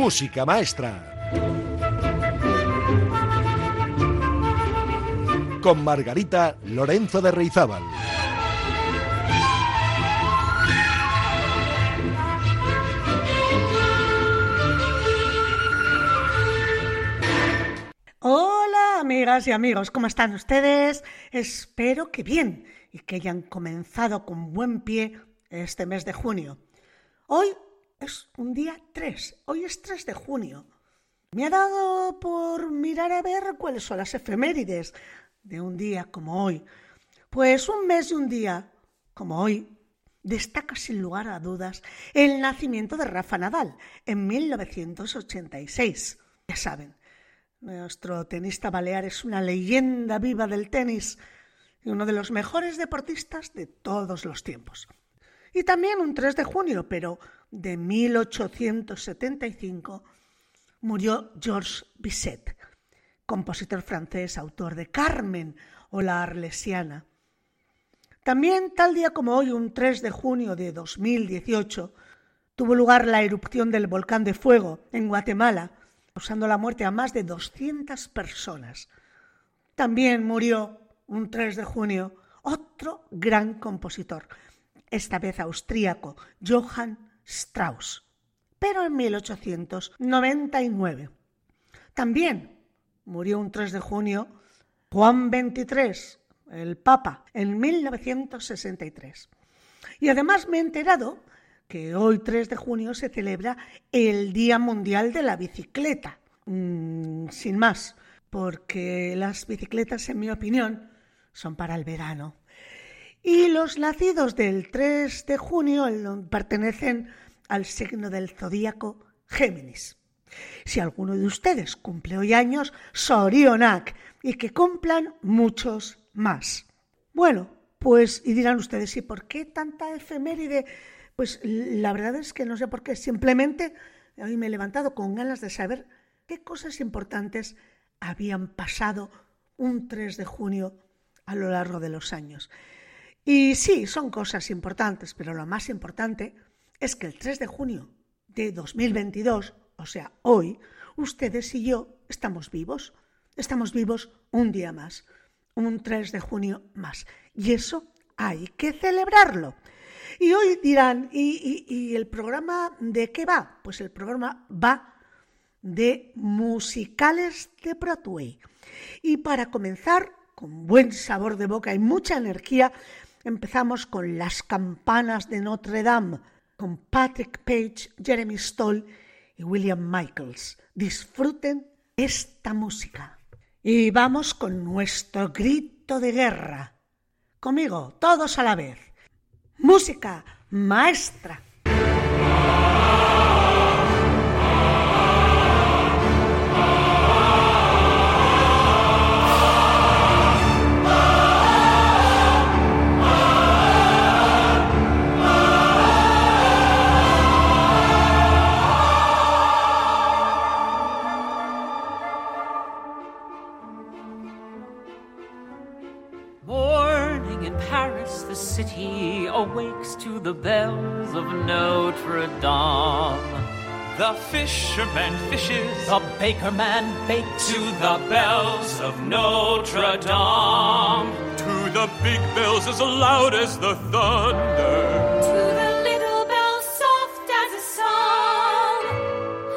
música maestra. Con Margarita Lorenzo de Reizábal. Hola amigas y amigos, ¿cómo están ustedes? Espero que bien y que hayan comenzado con buen pie este mes de junio. Hoy es un día 3, hoy es 3 de junio. Me ha dado por mirar a ver cuáles son las efemérides de un día como hoy. Pues un mes y un día como hoy destaca sin lugar a dudas el nacimiento de Rafa Nadal en 1986. Ya saben, nuestro tenista balear es una leyenda viva del tenis y uno de los mejores deportistas de todos los tiempos. Y también un 3 de junio, pero de 1875, murió Georges Bizet, compositor francés, autor de Carmen o La Arlesiana. También, tal día como hoy, un 3 de junio de 2018, tuvo lugar la erupción del volcán de fuego en Guatemala, causando la muerte a más de 200 personas. También murió un 3 de junio otro gran compositor, esta vez austríaco, Johann Strauss, pero en 1899. También murió un 3 de junio Juan XXIII, el Papa, en 1963. Y además me he enterado que hoy 3 de junio se celebra el Día Mundial de la Bicicleta. Mm, sin más, porque las bicicletas, en mi opinión, son para el verano. Y los nacidos del 3 de junio pertenecen al signo del zodíaco Géminis. Si alguno de ustedes cumple hoy años, Sorionak, y que cumplan muchos más. Bueno, pues, y dirán ustedes, ¿y por qué tanta efeméride pues la verdad es que no sé por qué, simplemente hoy me he levantado con ganas de saber qué cosas importantes habían pasado un 3 de junio a lo largo de los años. Y sí, son cosas importantes, pero lo más importante es que el 3 de junio de 2022, o sea, hoy, ustedes y yo estamos vivos. Estamos vivos un día más, un 3 de junio más. Y eso hay que celebrarlo. Y hoy dirán, ¿y, el programa de qué va? Pues el programa va de musicales de Broadway. Y para comenzar, con buen sabor de boca y mucha energía, empezamos con Las campanas de Notre Dame, con Patrick Page, Jeremy Stoll y William Michaels. Disfruten esta música. Y vamos con nuestro grito de guerra. Conmigo, todos a la vez música maestra. Fisherman fishes, the baker man bakes to the bells of Notre Dame. To the big bells as loud as the thunder. To the little bells soft as a song.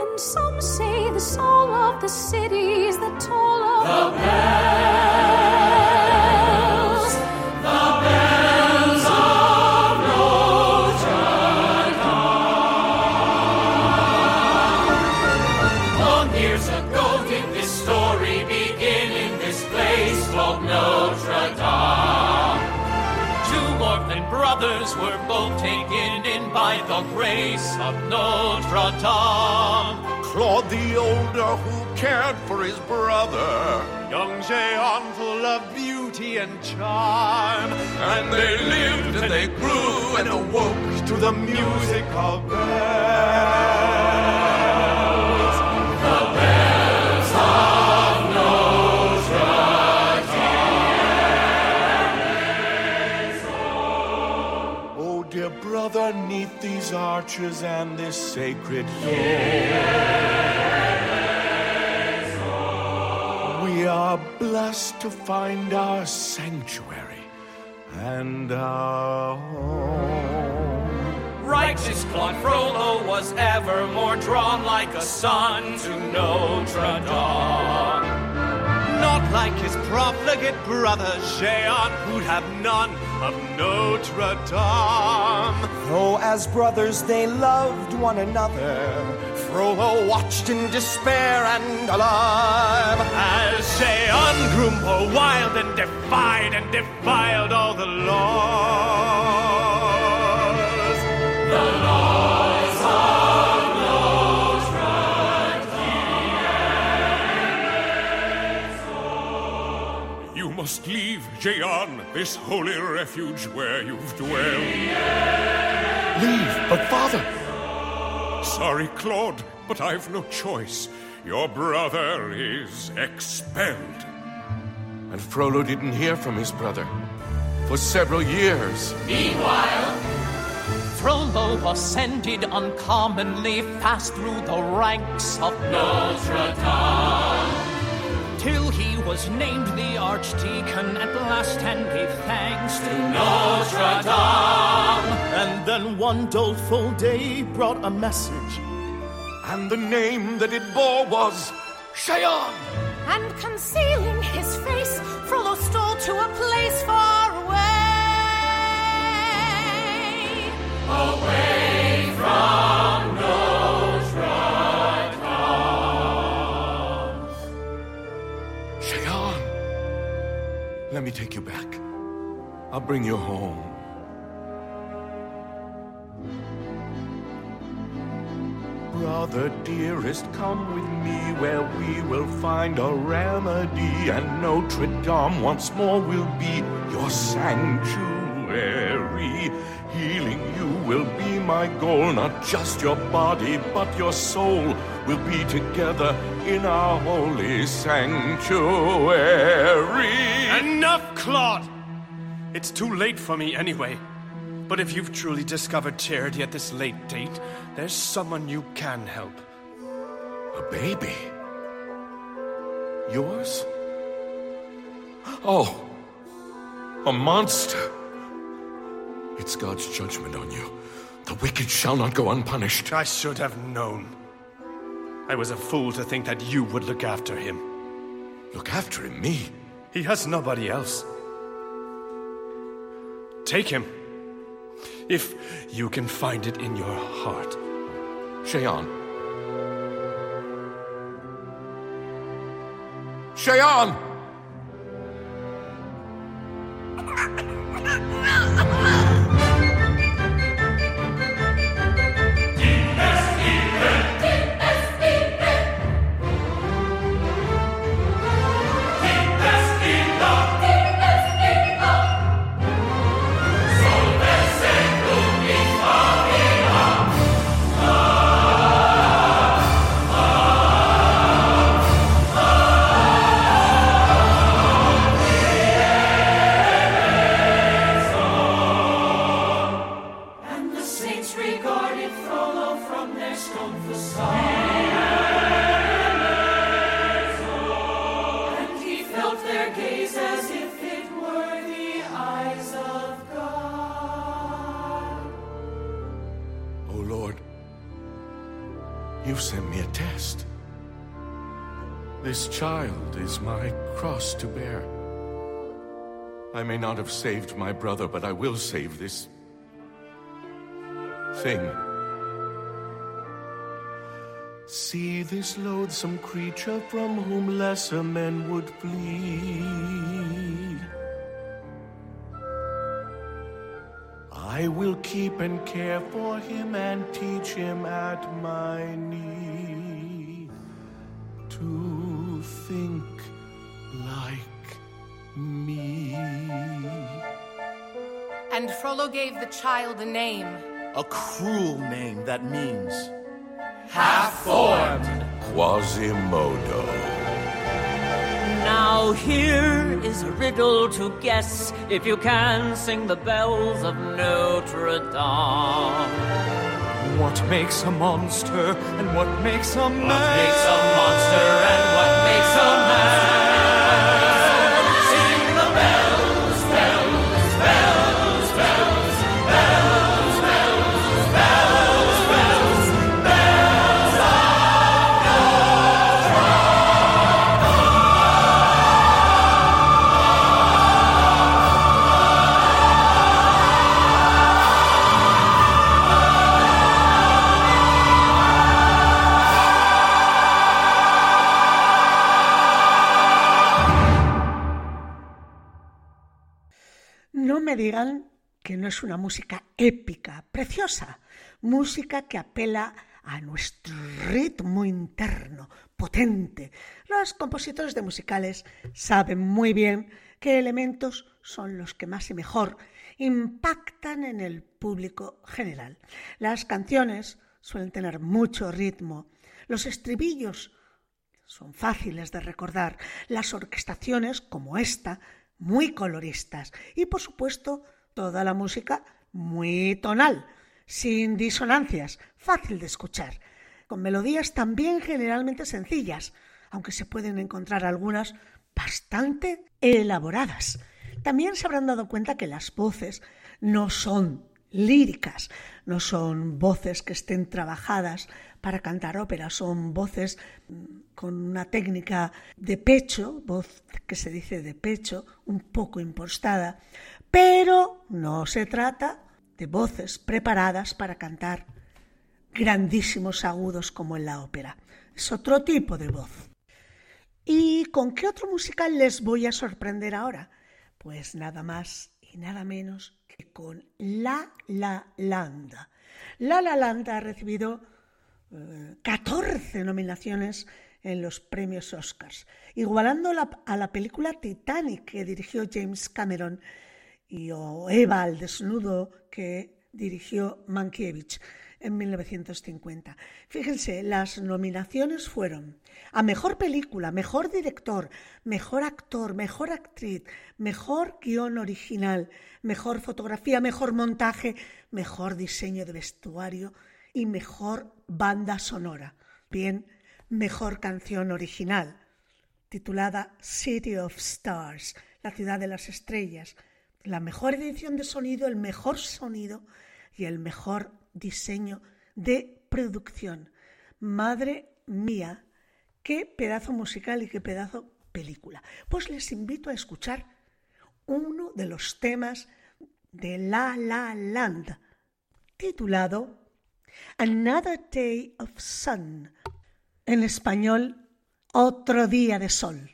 And some say the soul of the city is the toll of the bells. The grace of Notre Dame. Claude the older, who cared for his brother. Young Jean full of beauty and charm. And they lived and they grew and awoke to the music of bells. Brother neath these arches and this sacred door. We are blessed to find our sanctuary and our home. Righteous Claude Frollo was ever more drawn like a son to Notre Dame. Not like his profligate brother Jehan, who'd have none of Notre Dame. Though as brothers they loved one another, Frollo watched in despair and alive as Jehan grew wild and defied and defiled all the laws. The laws of Notre Dame. You must leave, Jehan, this holy refuge where you've dwelled. Leave, but father. Sorry, Claude, but I've no choice. Your brother is expelled. And Frollo didn't hear from his brother for several years. Meanwhile, Frollo ascended uncommonly fast through the ranks of Notre Dame. Till he was named the Archdeacon at last and gave thanks to Notre Dame. And then one doleful day brought a message. And the name that it bore was Cheyenne. And concealing his face, Frollo stole to a place far away. Away from Let me take you back. I'll bring you home. Brother dearest, come with me where we will find a remedy, and Notre Dame once more will be your sanctuary. Healing you will be my goal, not just your body, but your soul will be together in our holy sanctuary. Enough, Claude! It's too late for me anyway. But if you've truly discovered charity at this late date, there's someone you can help. A baby? Yours? Oh, a monster. It's God's judgment on you. The wicked shall not go unpunished. I should have known. I was a fool to think that you would look after him. Look after him, me? He has nobody else. Take him. If you can find it in your heart. Cheyenne. Cheyenne! you've sent me a test. This child is my cross to bear. I may not have saved my brother, but I will save this thing. See this loathsome creature from whom lesser men would flee. I will keep and care for him and teach him at my knee to think like me. And Frollo gave the child a name. A cruel name that means Half formed. Quasimodo. Now here is a riddle to guess if you can sing the bells of Notre Dame. What makes a monster and what makes a man? What makes a monster and what makes a man? Digan que no es una música épica, preciosa, música que apela a nuestro ritmo interno, potente. Los compositores de musicales saben muy bien qué elementos son los que más y mejor impactan en el público general. Las canciones suelen tener mucho ritmo, los estribillos son fáciles de recordar, las orquestaciones como esta muy coloristas y por supuesto toda la música muy tonal, sin disonancias, fácil de escuchar, con melodías también generalmente sencillas, aunque se pueden encontrar algunas bastante elaboradas. También se habrán dado cuenta que las voces no son líricas, no son voces que estén trabajadas para cantar ópera, son voces mm, con una técnica de pecho, voz que se dice de pecho, un poco impostada, pero no se trata de voces preparadas para cantar grandísimos agudos como en la ópera. Es otro tipo de voz. ¿Y con qué otro musical les voy a sorprender ahora? Pues nada más y nada menos que con La La Land. La La Land ha recibido eh, 14 nominaciones en los premios Oscars, igualando la, a la película Titanic que dirigió James Cameron y o Eva al desnudo que dirigió Mankiewicz en 1950. Fíjense, las nominaciones fueron a Mejor Película, Mejor Director, Mejor Actor, Mejor Actriz, Mejor Guión Original, Mejor Fotografía, Mejor Montaje, Mejor Diseño de Vestuario y Mejor Banda Sonora. Bien, Mejor Canción Original, titulada City of Stars, la ciudad de las estrellas, la mejor edición de sonido, el mejor sonido y el mejor diseño de producción. Madre mía, qué pedazo musical y qué pedazo película. Pues les invito a escuchar uno de los temas de La La Land, titulado Another Day of Sun. En español, Otro día de sol.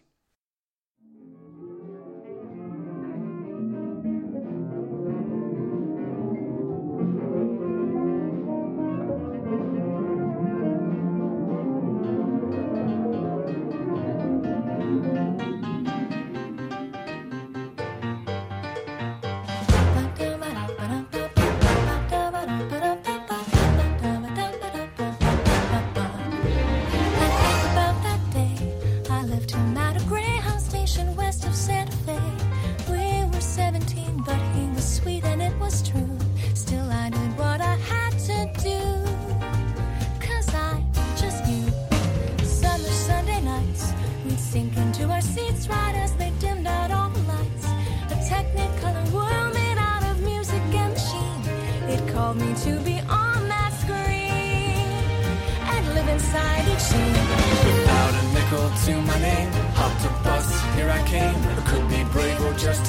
My name, hopped a bus, here I came. I could be brave or just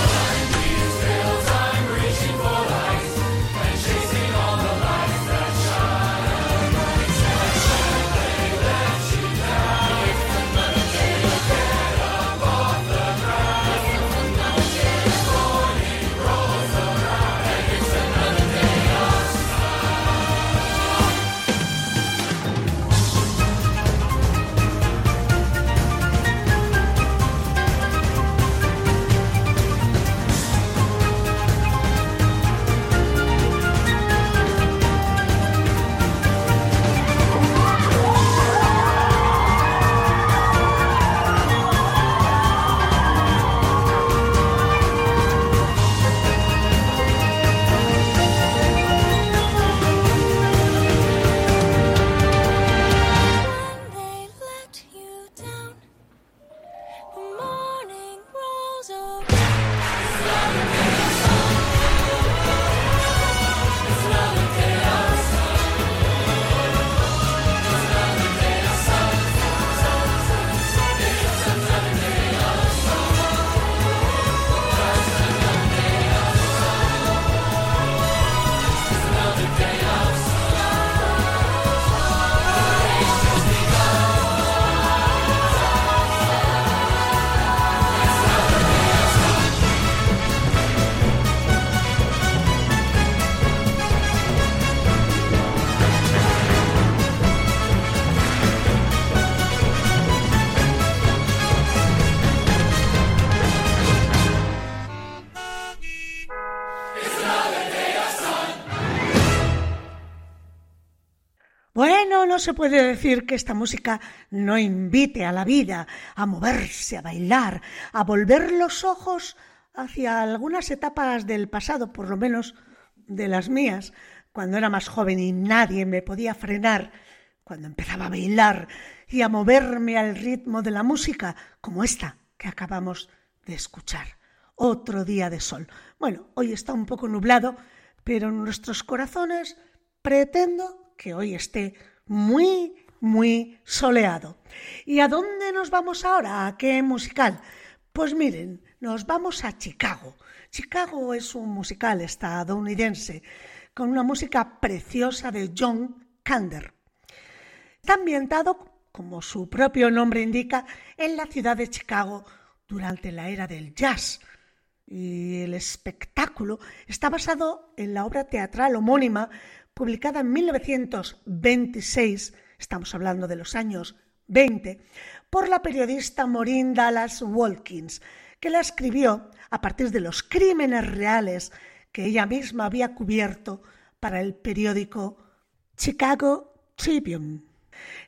se puede decir que esta música no invite a la vida, a moverse, a bailar, a volver los ojos hacia algunas etapas del pasado, por lo menos de las mías, cuando era más joven y nadie me podía frenar, cuando empezaba a bailar y a moverme al ritmo de la música, como esta que acabamos de escuchar. Otro día de sol. Bueno, hoy está un poco nublado, pero en nuestros corazones pretendo que hoy esté muy, muy soleado. ¿Y a dónde nos vamos ahora? ¿A qué musical? Pues miren, nos vamos a Chicago. Chicago es un musical estadounidense con una música preciosa de John Kander. Está ambientado, como su propio nombre indica, en la ciudad de Chicago durante la era del jazz. Y el espectáculo está basado en la obra teatral homónima publicada en 1926, estamos hablando de los años 20, por la periodista Maureen Dallas Wilkins, que la escribió a partir de los crímenes reales que ella misma había cubierto para el periódico Chicago Tribune.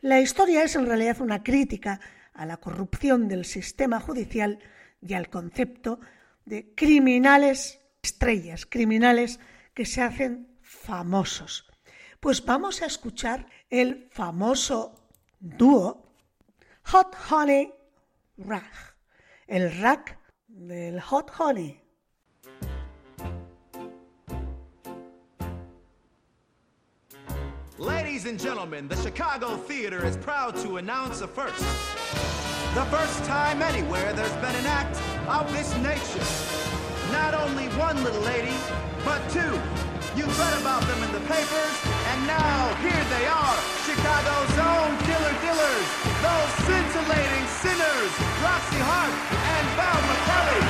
La historia es en realidad una crítica a la corrupción del sistema judicial y al concepto de criminales estrellas, criminales que se hacen famosos. Pues vamos a escuchar el famoso dúo Hot Honey Rag, el rag del Hot Honey. Ladies and gentlemen, the Chicago Theater is proud to announce a first. The first time anywhere there's been an act of this nature. Not only one little lady, but two. You've read about them in the papers, and now here they are, Chicago's own killer dillers, those scintillating sinners, Roxy Hart and Val McKelly.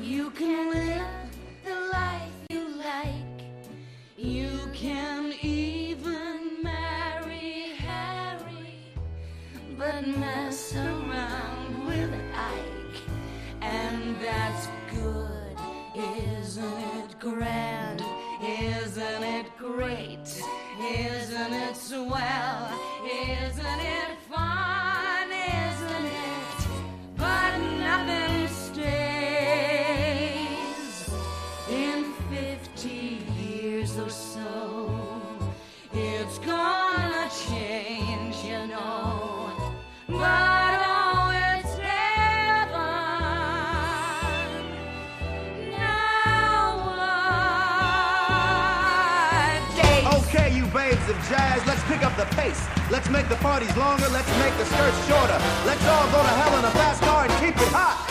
You can live the jazz, let's pick up the pace. Let's make the parties longer, let's make the skirts shorter. Let's all go to hell in a fast car and keep it hot.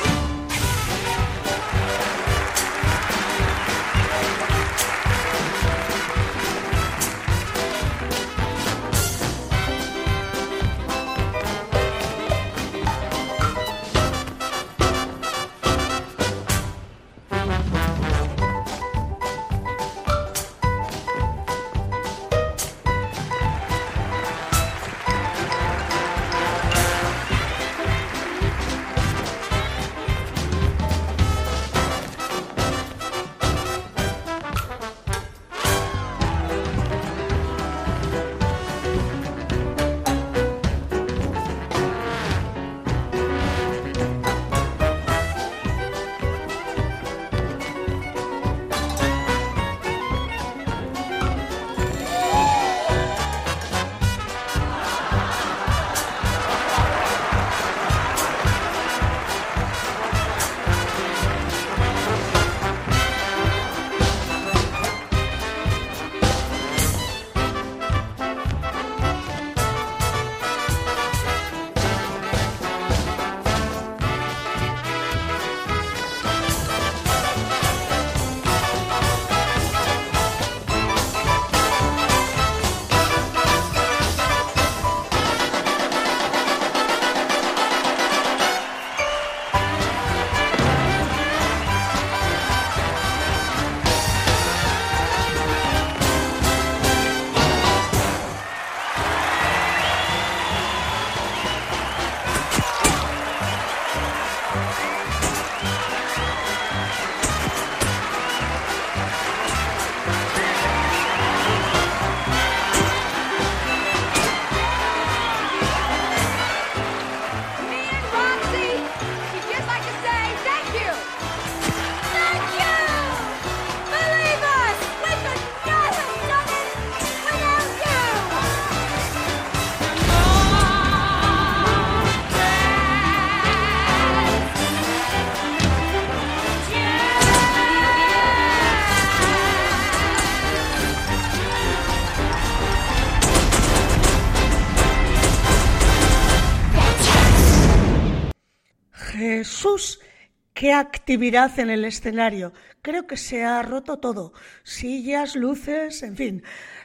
Qué actividad en el escenario. Creo que se ha roto todo. Sillas, luces, en fin.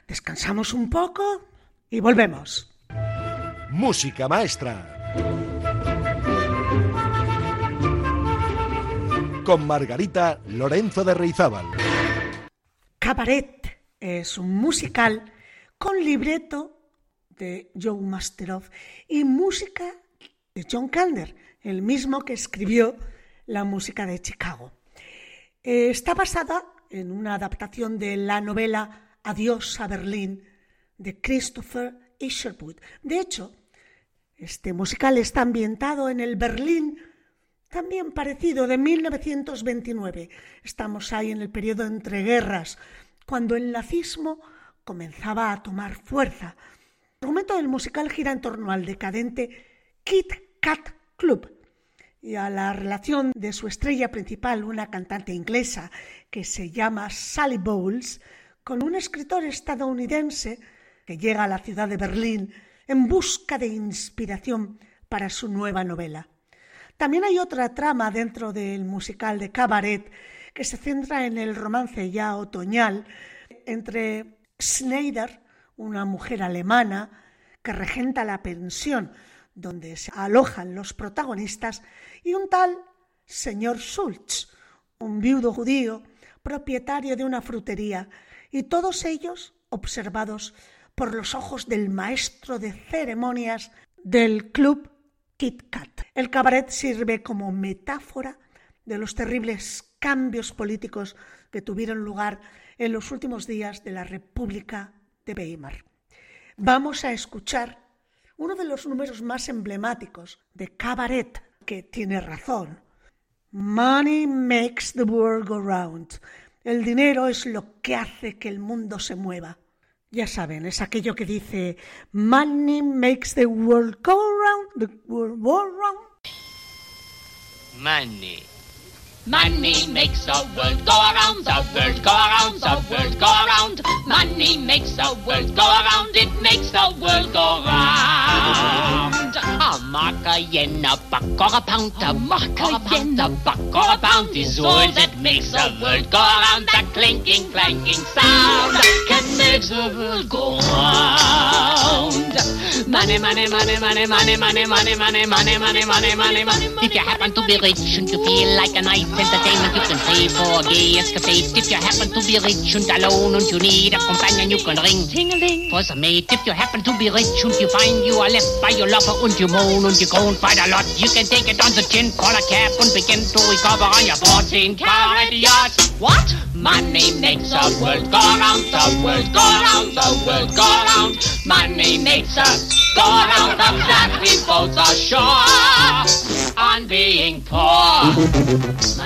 Descansamos un poco y volvemos. Música maestra. Con Margarita Lorenzo de Reizábal. Cabaret es un musical con libreto de Joe Masteroff y música de John Kander, el mismo que escribió la música de Chicago. Eh, está basada en una adaptación de la novela Adiós a Berlín de Christopher Isherwood. De hecho, este musical está ambientado en el Berlín también parecido de 1929. Estamos ahí en el periodo entre guerras, cuando el nazismo comenzaba a tomar fuerza. El argumento del musical gira en torno al decadente Kit Kat Club, y a la relación de su estrella principal, una cantante inglesa que se llama Sally Bowles, con un escritor estadounidense que llega a la ciudad de Berlín en busca de inspiración para su nueva novela. También hay otra trama dentro del musical de Cabaret que se centra en el romance ya otoñal entre Schneider, una mujer alemana que regenta la pensión donde se alojan los protagonistas, y un tal señor Schultz, un viudo judío, propietario de una frutería, y todos ellos observados por los ojos del maestro de ceremonias del club Kit Kat. El cabaret sirve como metáfora de los terribles cambios políticos que tuvieron lugar en los últimos días de la República de Weimar. Vamos a escuchar uno de los números más emblemáticos de Cabaret, que tiene razón. Money makes the world go round. El dinero es lo que hace que el mundo se mueva. Ya saben, es aquello que dice Money makes the world go round, the world go round. Money Money makes the world go around, the world go around, the world go around. Money makes the world go around, it makes the world go round. A mark, a yen, a buck, or a pound, a mark, a yen, a buck, or a pound is all that makes the world go around. That clinking, clanking sound can make the world go round. Money, money, money, money, money, money, money, money, money, money, money, money, money. If you happen to be rich and you feel like a nice entertainment, you can pay for a gay escapade. If you happen to be rich and alone and you need a companion, you can ring ting-a-ling for some mate. If you happen to be rich and you find you are left by your lover and you moan and you groan quite a lot, you can take it on the chin, call a cab and begin to recover on your 14 carat yacht. What? Money makes the world go round, the world go round, the world go round. Money makes us go round, of that we both are sure on being poor.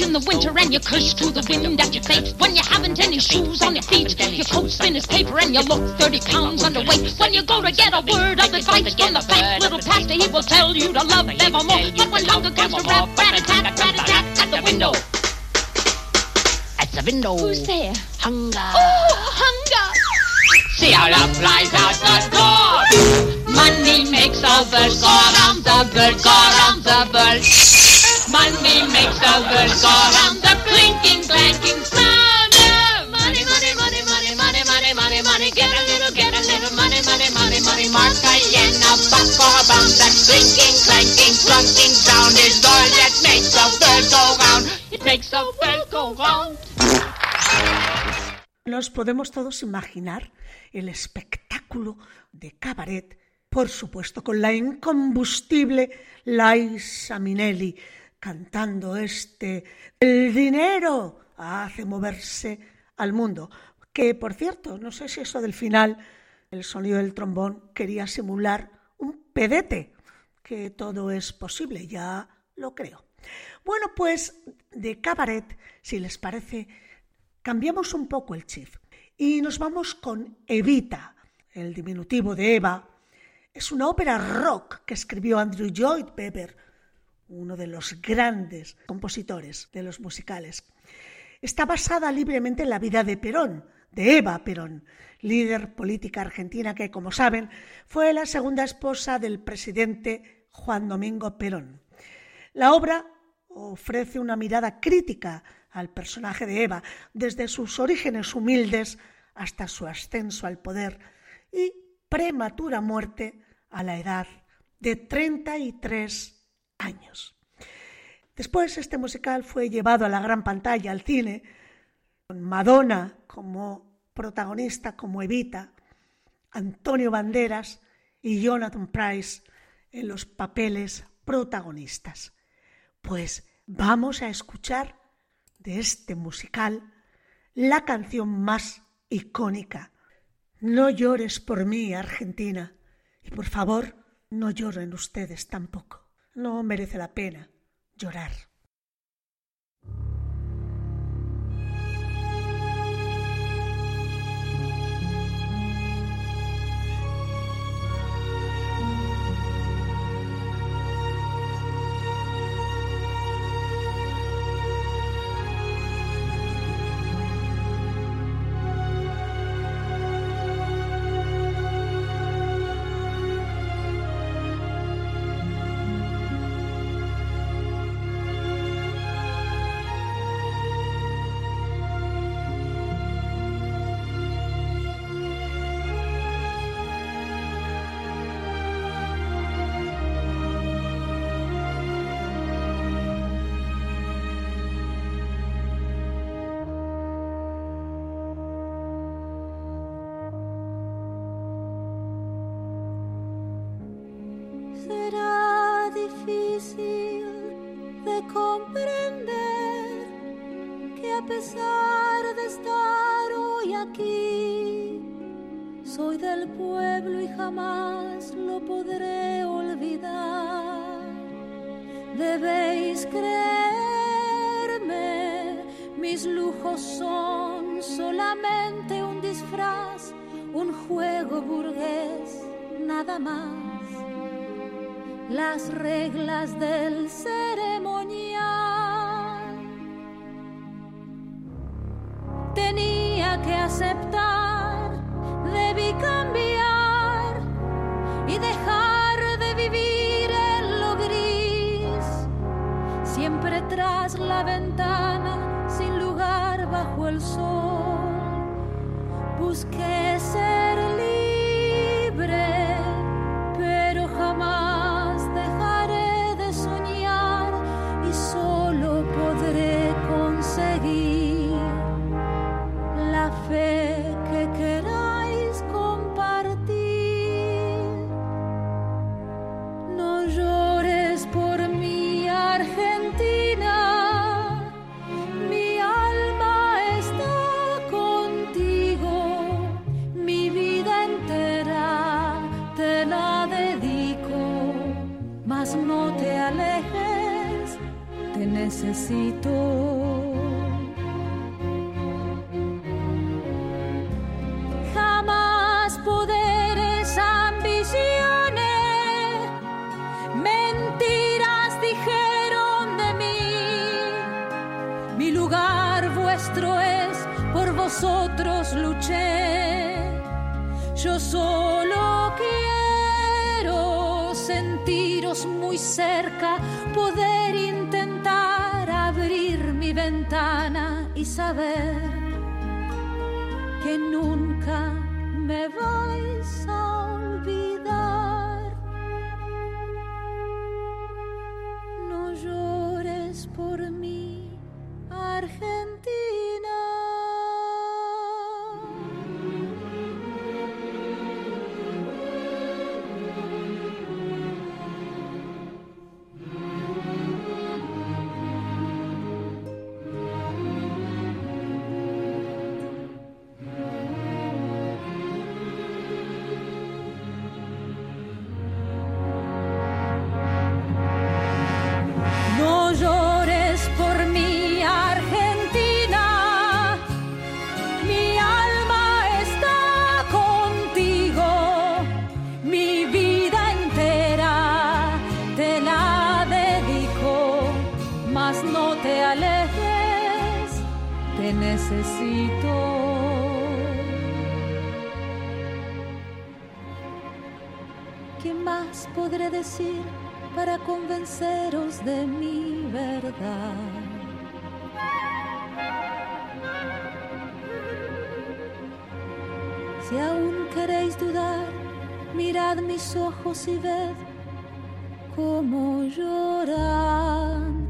and in the winter and you curse to the wind at your face. When you haven't any shoes on your feet, your coat's thin as paper and you look 30 pounds underweight. When you go to get a word of advice from the fat little pastor, he will tell you to love evermore. But when hunger comes to rap, rat a tat, rat a tat at the window. At the window. Who's there? Hunger. Oh, hunger! See how love flies Money makes the world go round, the clinking, clanking sound. of Money, money, money, money, money, money, money, money. Get a little, get a little money, money, money, money. Mark a yen, a buck or a pound. That clinking, clanking, clunking sound is all that makes the world go round. It makes the world go round. Nos podemos todos imaginar el espectáculo de cabaret, por supuesto, con la incombustible Liza Minnelli cantando este El dinero hace moverse al mundo. Que, por cierto, no sé si eso del final, el sonido del trombón quería simular un pedete, que todo es posible, ya lo creo. Bueno, pues de cabaret, si les parece, cambiamos un poco el chip y nos vamos con Evita, el diminutivo de Eva. Es una ópera rock que escribió Andrew Lloyd Webber, uno de los grandes compositores de los musicales. Está basada libremente en la vida de Perón, de Eva Perón, líder política argentina que, como saben, fue la segunda esposa del presidente Juan Domingo Perón. La obra ofrece una mirada crítica al personaje de Eva, desde sus orígenes humildes hasta su ascenso al poder y prematura muerte a la edad de 33 años. Después este musical fue llevado a la gran pantalla, al cine, con Madonna como protagonista, como Evita, Antonio Banderas y Jonathan Price en los papeles protagonistas. Pues vamos a escuchar de este musical la canción más icónica. No llores por mí, Argentina, y por favor, no lloren ustedes tampoco. No merece la pena llorar. Del ceremonial. Tenía que aceptar, necesito. Y saber ¿Qué más podré decir para convenceros de mi verdad? Si aún queréis dudar, mirad mis ojos y ved cómo lloran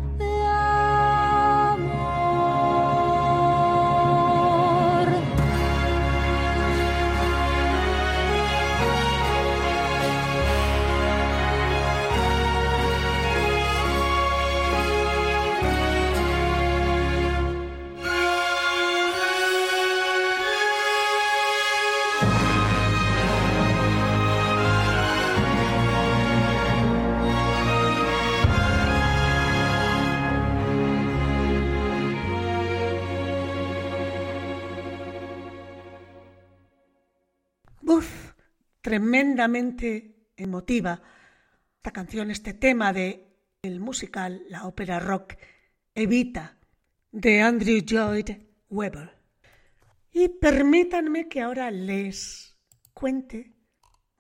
tremendamente emotiva esta canción, este tema de el musical, la ópera rock Evita de Andrew Lloyd Webber. Y permítanme que ahora les cuente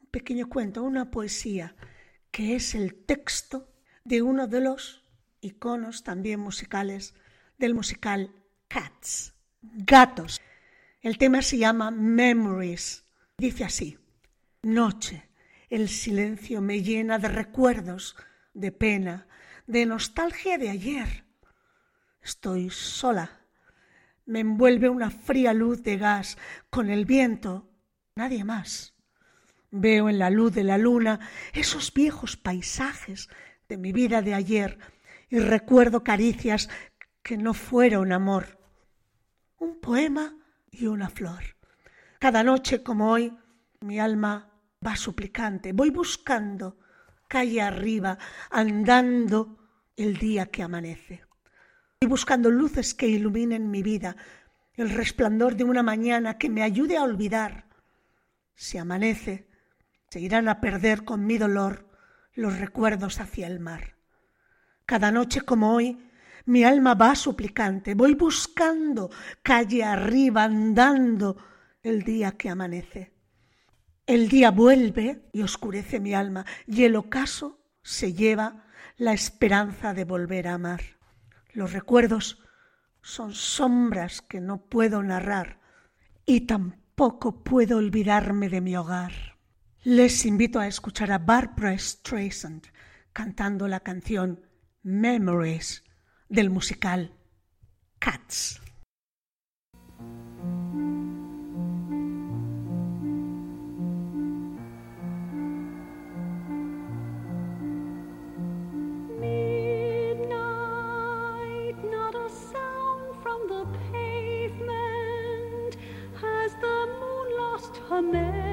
un pequeño cuento, una poesía, que es el texto de uno de los iconos también musicales del musical Cats, Gatos. El tema se llama Memories. Dice así, Noche, el silencio me llena de recuerdos, de pena, de nostalgia de ayer. Estoy sola. Me envuelve una fría luz de gas con el viento, nadie más. Veo en la luz de la luna esos viejos paisajes de mi vida de ayer y recuerdo caricias que no fueron amor. Un poema y una flor. Cada noche como hoy, mi alma va suplicante, voy buscando calle arriba, andando el día que amanece. Voy buscando luces que iluminen mi vida, el resplandor de una mañana que me ayude a olvidar. Si amanece, se irán a perder con mi dolor los recuerdos hacia el mar. Cada noche como hoy, mi alma va suplicante, voy buscando calle arriba, andando el día que amanece. El día vuelve y oscurece mi alma, y el ocaso se lleva la esperanza de volver a amar. Los recuerdos son sombras que no puedo narrar y tampoco puedo olvidarme de mi hogar. Les invito a escuchar a Barbara Streisand cantando la canción Memories del musical Cats. And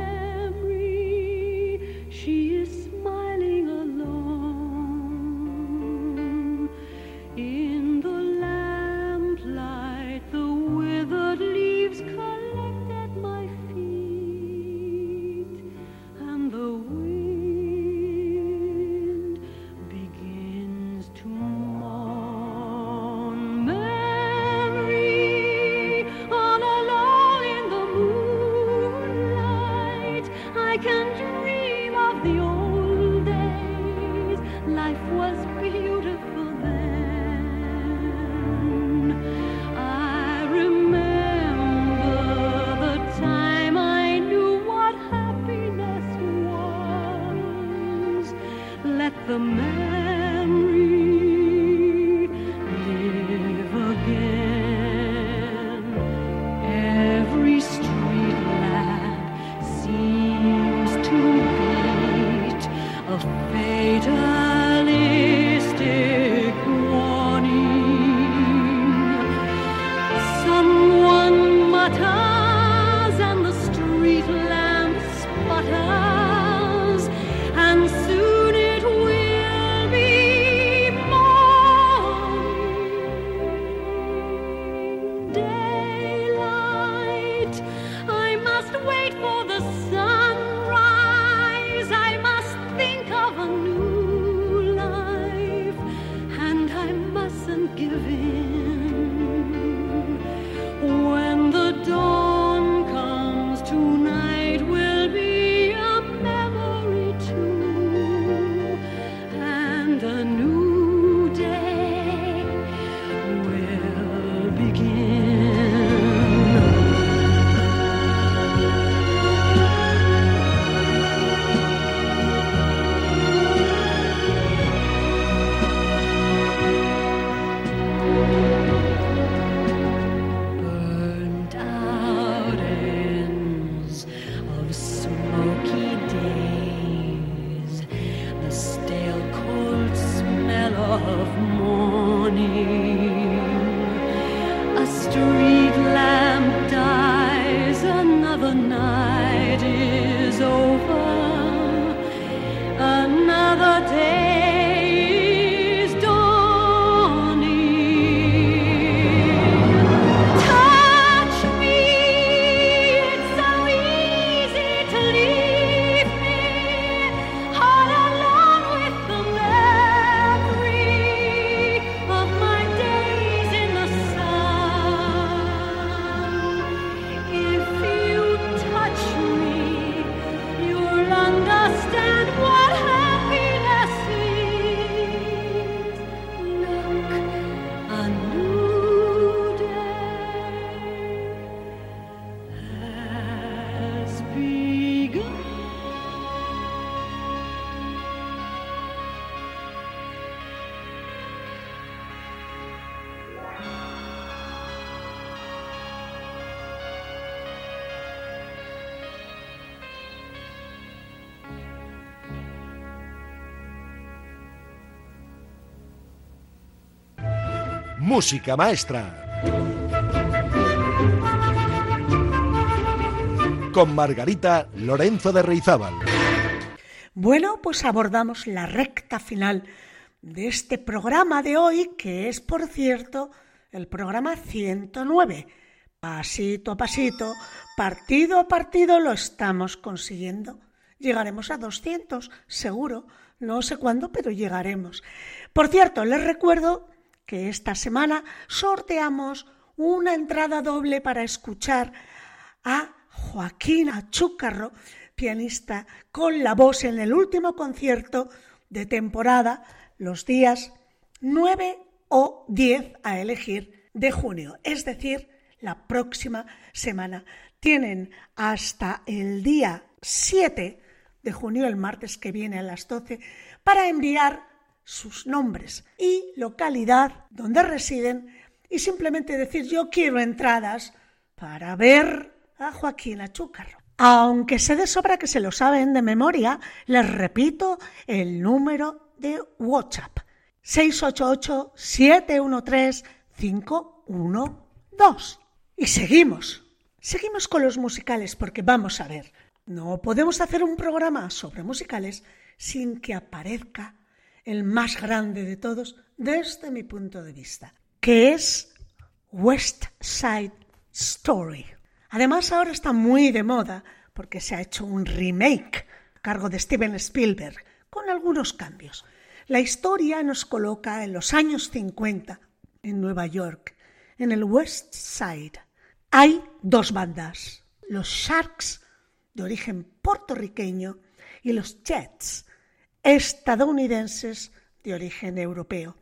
Música Maestra. Con Margarita Lorenzo de Reizábal. Bueno, pues abordamos la recta final de este programa de hoy, que es, por cierto, el programa 109. Pasito a pasito, partido a partido lo estamos consiguiendo. Llegaremos a 200, seguro. No sé cuándo, pero llegaremos. Por cierto, les recuerdo que esta semana sorteamos una entrada doble para escuchar a Joaquín Achúcarro, pianista con la voz en el último concierto de temporada, los días 9 o 10 a elegir de junio, es decir, la próxima semana. Tienen hasta el día 7 de junio, el martes que viene a las 12, para enviar sus nombres y localidad donde residen y simplemente decir yo quiero entradas para ver a Joaquín Achúcarro. Aunque sé de sobra que se lo saben de memoria, les repito el número de WhatsApp. 688-713-512. Y seguimos. Seguimos con los musicales porque vamos a ver, no podemos hacer un programa sobre musicales sin que aparezca el más grande de todos desde mi punto de vista, que es West Side Story. Además ahora está muy de moda porque se ha hecho un remake a cargo de Steven Spielberg con algunos cambios. La historia nos coloca en los años 50 en Nueva York, en el West Side. Hay dos bandas, los Sharks de origen puertorriqueño y los Jets estadounidenses de origen europeo.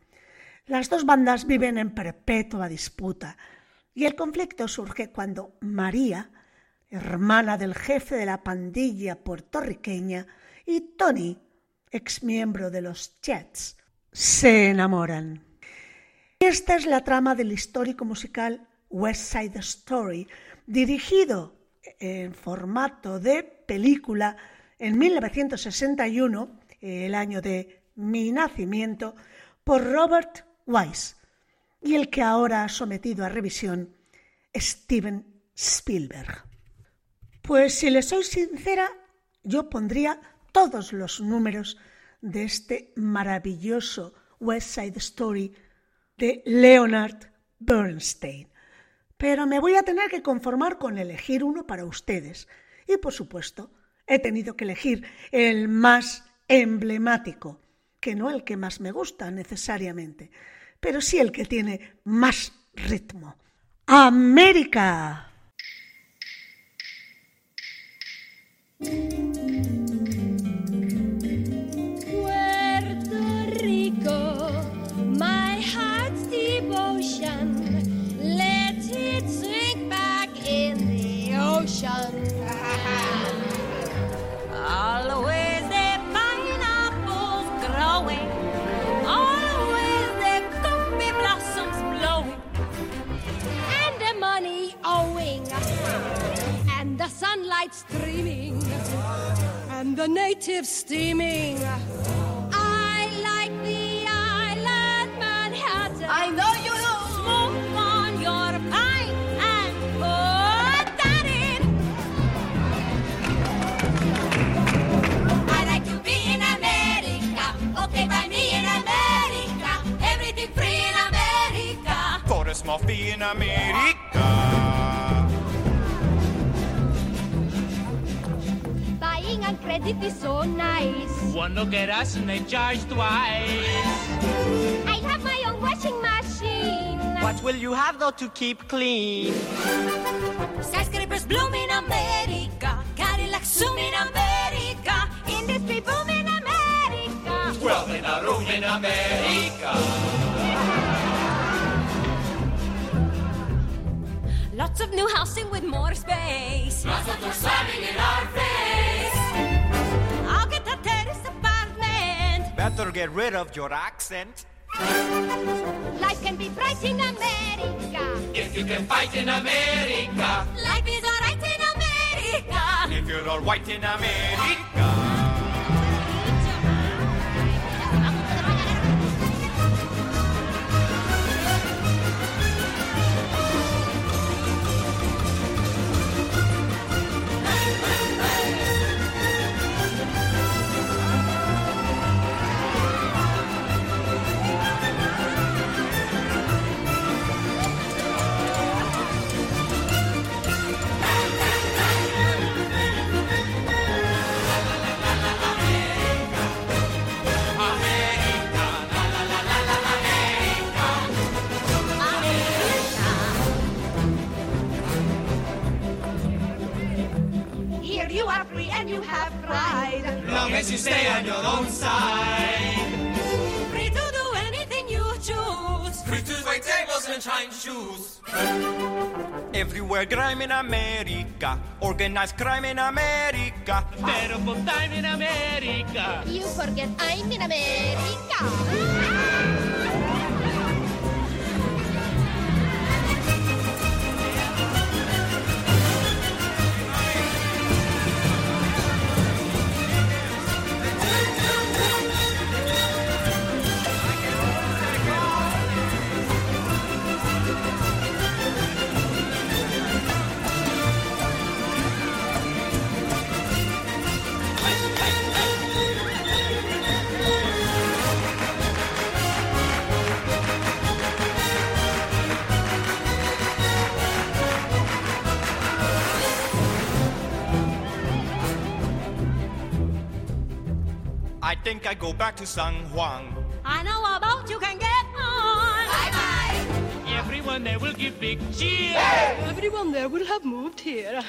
Las dos bandas viven en perpetua disputa y el conflicto surge cuando María, hermana del jefe de la pandilla puertorriqueña, y Tony, ex miembro de los Jets, se enamoran. Esta es la trama del histórico musical West Side Story, dirigido en formato de película en 1961 el año de mi nacimiento, por Robert Wise y el que ahora ha sometido a revisión Steven Spielberg. Pues si le soy sincera, yo pondría todos los números de este maravilloso West Side Story de Leonard Bernstein. Pero me voy a tener que conformar con elegir uno para ustedes. Y por supuesto, he tenido que elegir el más emblemático, que no el que más me gusta necesariamente, pero sí el que tiene más ritmo. América. The sunlight streaming. And the natives steaming. I like the island Manhattan. I know you do. Smoke on your pine and put that in. I like to be in America. Okay, by me in America. Everything free in America. For a small fee in America. Credit is so nice. One look at us and they charge twice. I have my own washing machine. What will you have though to keep clean? Skyscrapers bloom in America. Cadillacs zoom in America. Industry boom in America. Wealth in a room in America. Lots of new housing with more space. Lots of them slamming in our face. Better get rid of your accent. Life can be bright in America. If you can fight in America. Life is alright in America. If you're all white in America. Stay on your own side. Free to do anything you choose. Free to wait tables and shine shoes. Everywhere crime in America, organized crime in America. Terrible time in America. You forget I'm in America. I think I go back to San Juan. I know about you can get on. Bye bye. Everyone there will give big cheer. Everyone there will have moved here.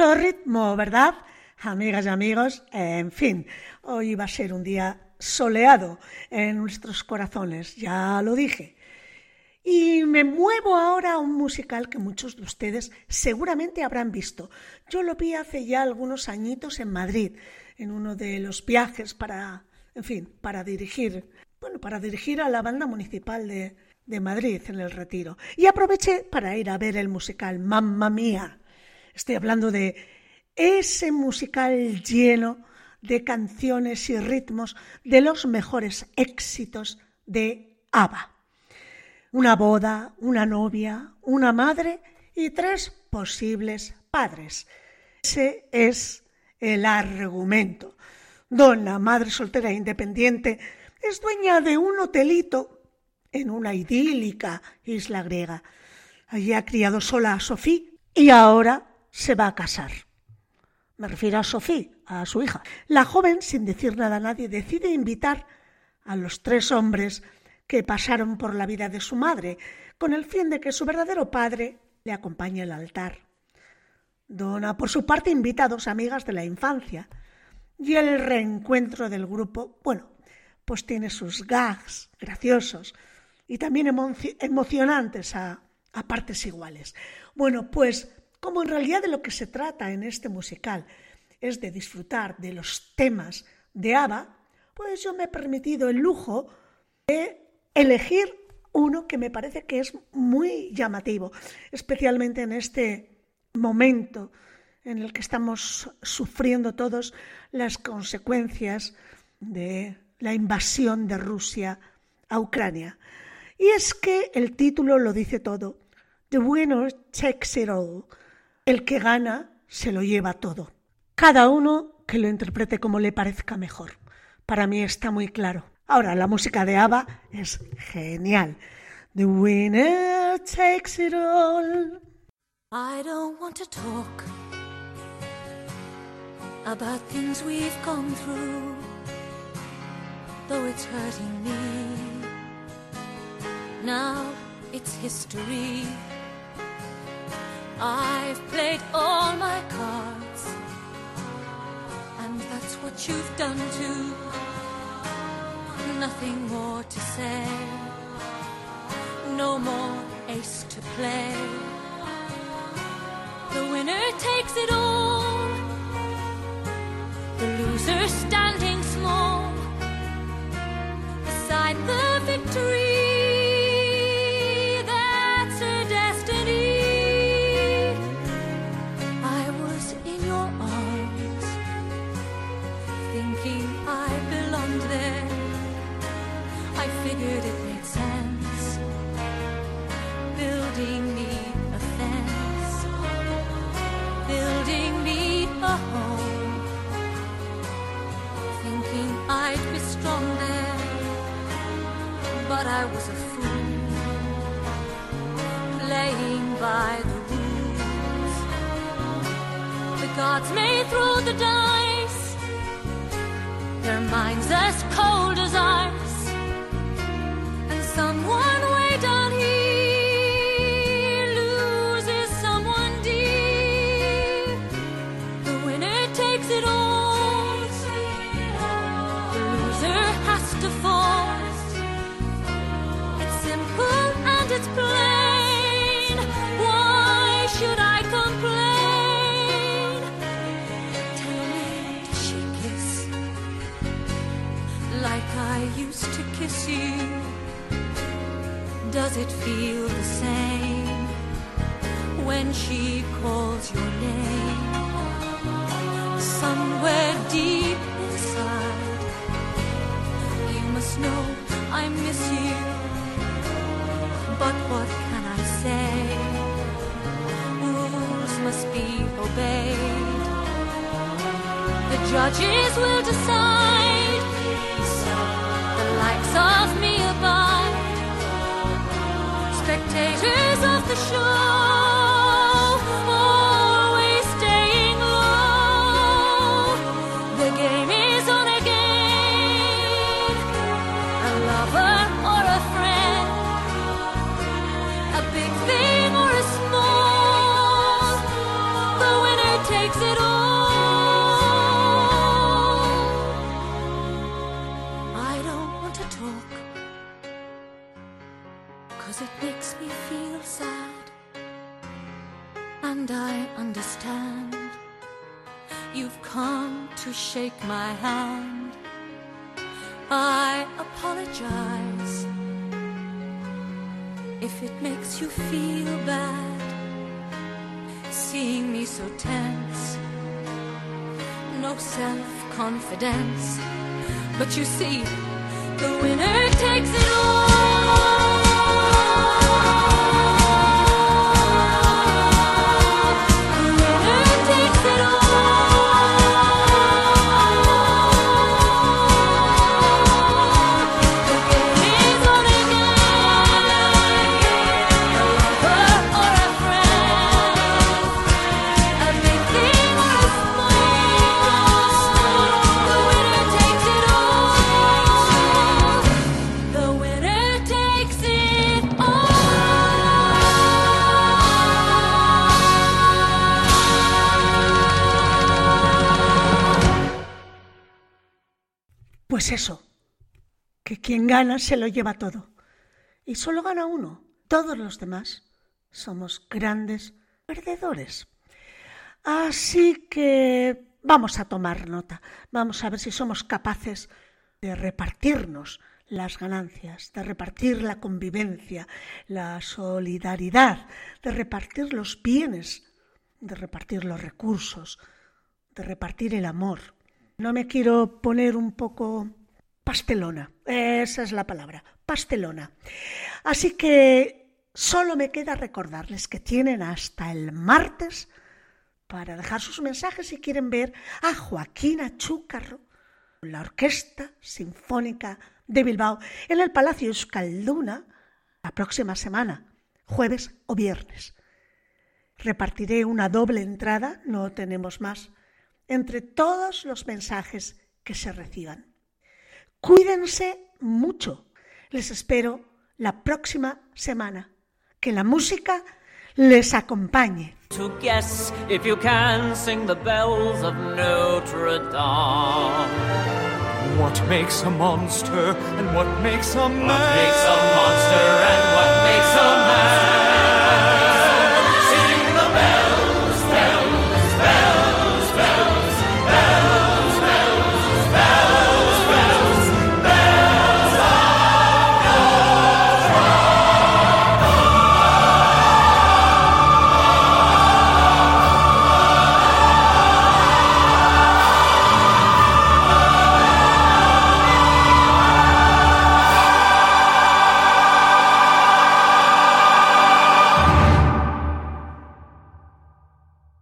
Ritmo, ¿verdad? Amigas y amigos, en fin, hoy va a ser un día soleado en nuestros corazones, ya lo dije. Y me muevo ahora a un musical que muchos de ustedes seguramente habrán visto. Yo lo vi hace ya algunos añitos en Madrid, en uno de los viajes para, en fin, para dirigir, bueno, para dirigir a la banda municipal de, de Madrid en el Retiro. Y aproveché para ir a ver el musical Mamma Mía. Estoy hablando de ese musical lleno de canciones y ritmos de los mejores éxitos de ABBA. Una boda, una novia, una madre y tres posibles padres. Ese es el argumento. Donna, madre soltera e independiente, es dueña de un hotelito en una idílica isla griega. Allí ha criado sola a Sofía y ahora se va a casar. Me refiero a Sofía, a su hija. La joven, sin decir nada a nadie, decide invitar a los tres hombres que pasaron por la vida de su madre, con el fin de que su verdadero padre le acompañe al altar. Donna, por su parte, invita a dos amigas de la infancia, y el reencuentro del grupo, bueno, pues tiene sus gags graciosos y también emo emocionantes a partes iguales. Bueno, pues como en realidad de lo que se trata en este musical es de disfrutar de los temas de ABBA, pues yo me he permitido el lujo de elegir uno que me parece que es muy llamativo, especialmente en este momento en el que estamos sufriendo todos las consecuencias de la invasión de Rusia a Ucrania. Y es que el título lo dice todo. The winner takes it all. El que gana se lo lleva todo. Cada uno que lo interprete como le parezca mejor. Para mí está muy claro. Ahora, la música de ABBA es genial. The winner takes it all. I don't want to talk about things we've gone through, though it's hurting me. Now it's history. I've played all my cards, and that's what you've done too. Nothing more to say, no more ace to play. The winner takes it all. The loser standing small beside the victory. But you see, the winner takes it gana se lo lleva todo. Y solo gana uno. Todos los demás somos grandes perdedores. Así que vamos a tomar nota. Vamos a ver si somos capaces de repartirnos las ganancias, de repartir la convivencia, la solidaridad, de repartir los bienes, de repartir los recursos, de repartir el amor. No me quiero poner un poco pastelona, esa es la palabra, pastelona. Así que solo me queda recordarles que tienen hasta el martes para dejar sus mensajes si quieren ver a Joaquín Achúcarro, la Orquesta Sinfónica de Bilbao, en el Palacio Euskalduna la próxima semana, jueves o viernes. Repartiré una doble entrada, no tenemos más, entre todos los mensajes que se reciban. Cuídense mucho. Les espero la próxima semana. Que la música les acompañe. To guess if you can sing the bells of Notre Dame. What makes a monster and what makes a man? What makes a monster and what makes a man?